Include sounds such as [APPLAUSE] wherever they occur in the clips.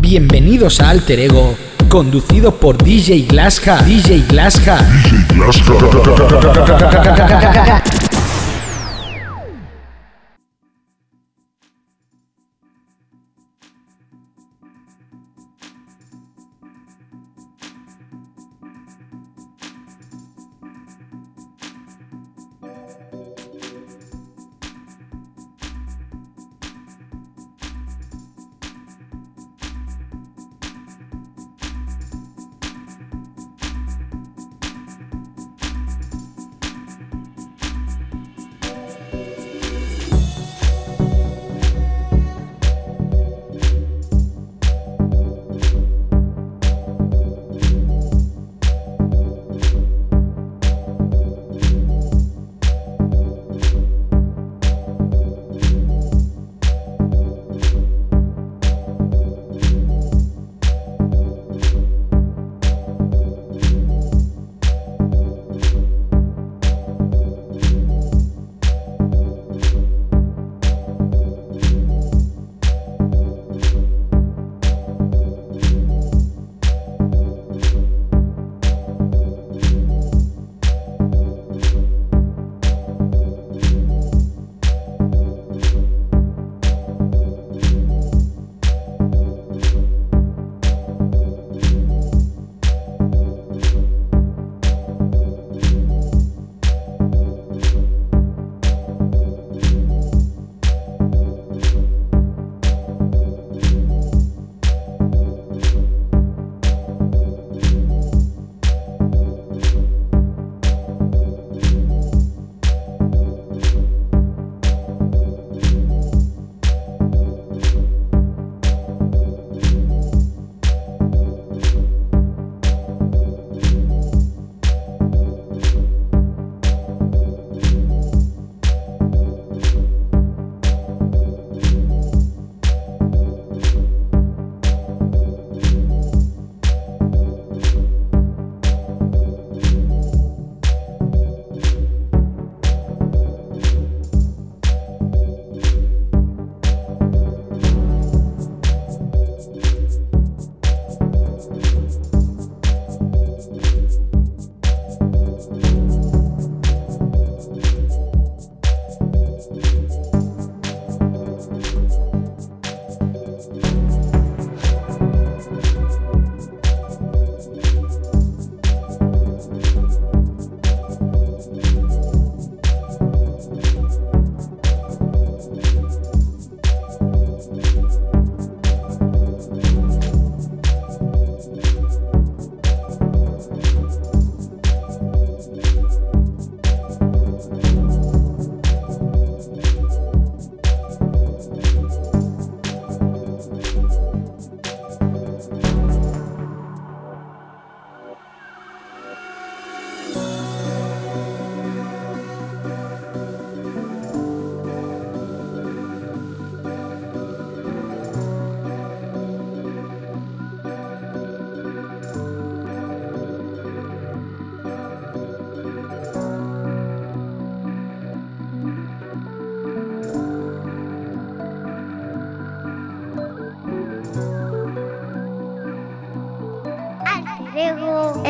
Bienvenidos a Alter Ego, conducido por DJ Glasja. DJ Glasja. DJ. [LAUGHS]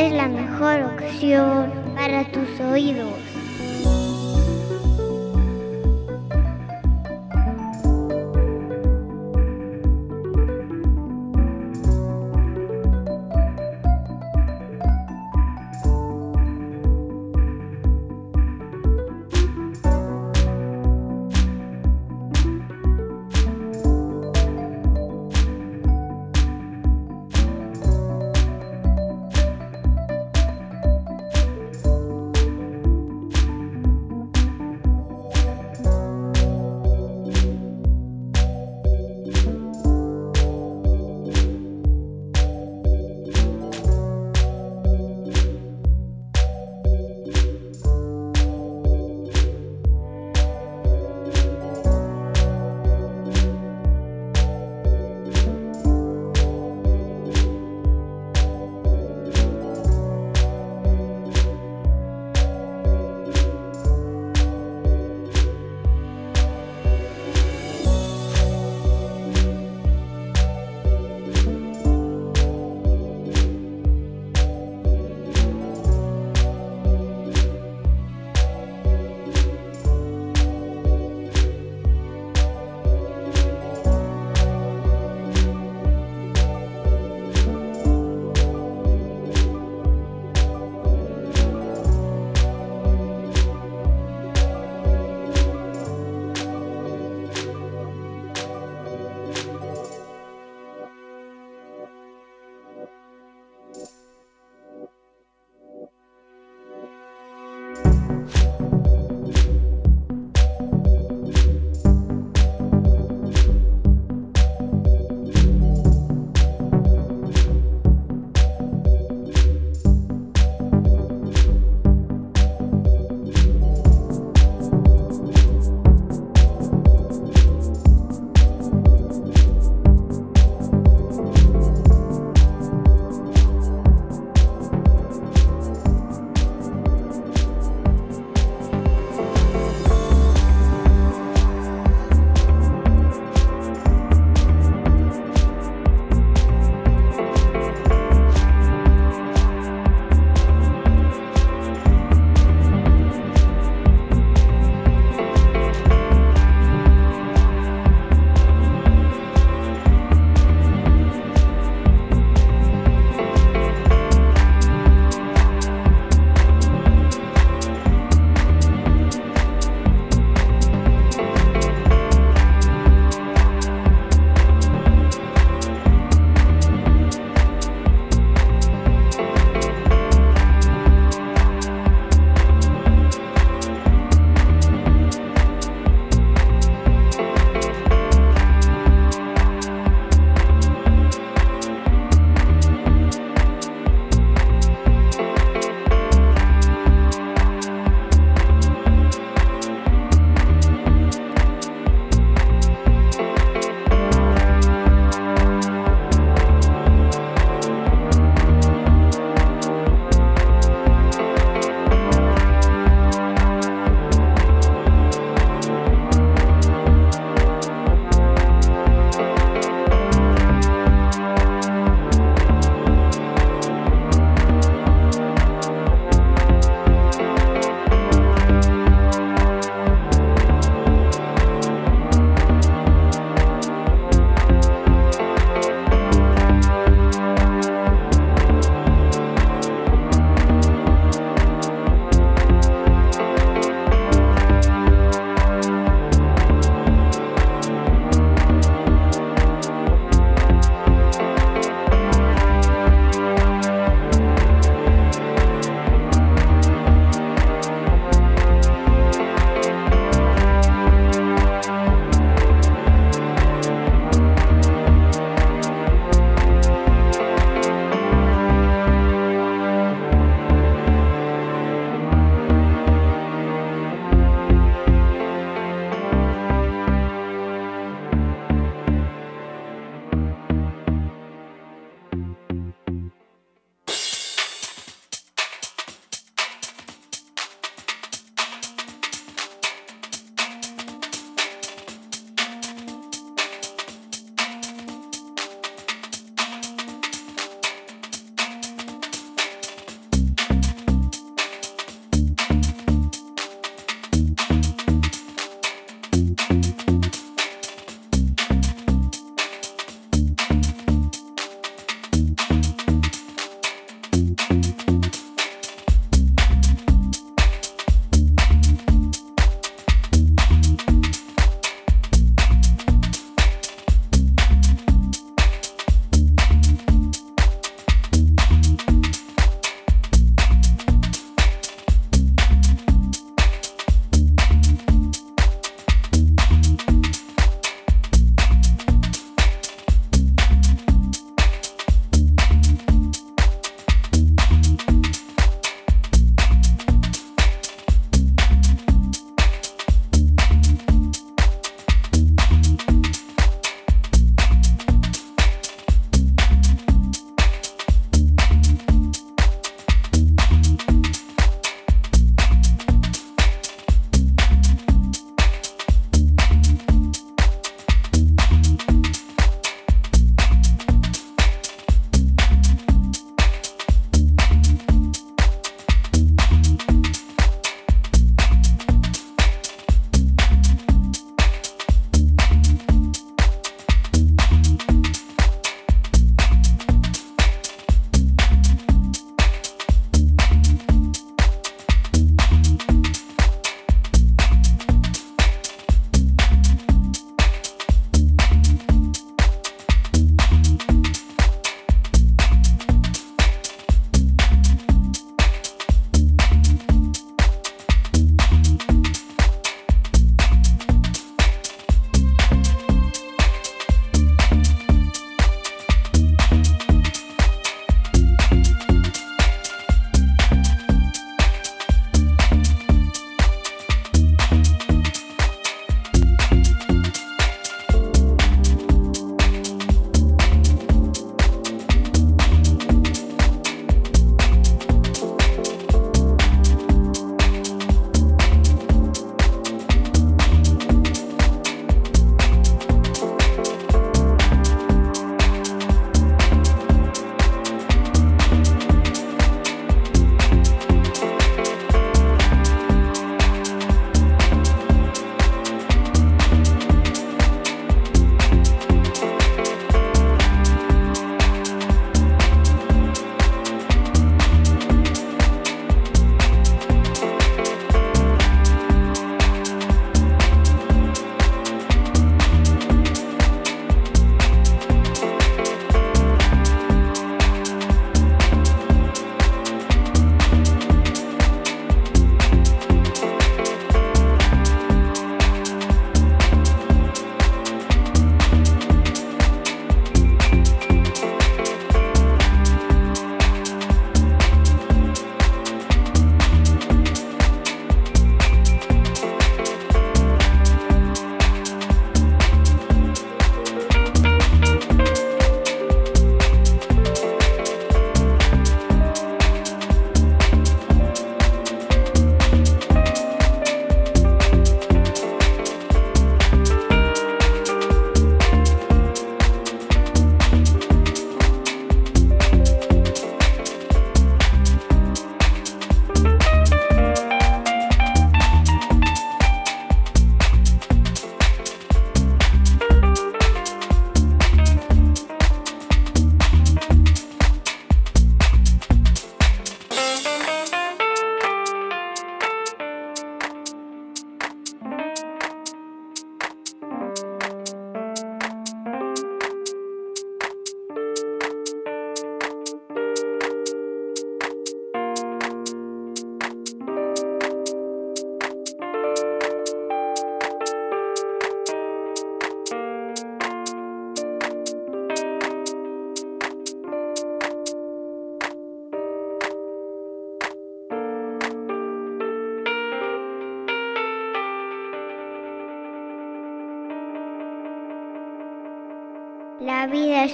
es la mejor opción para tus oídos.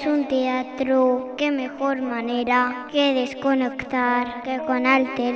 Es un teatro, qué mejor manera que desconectar que con alter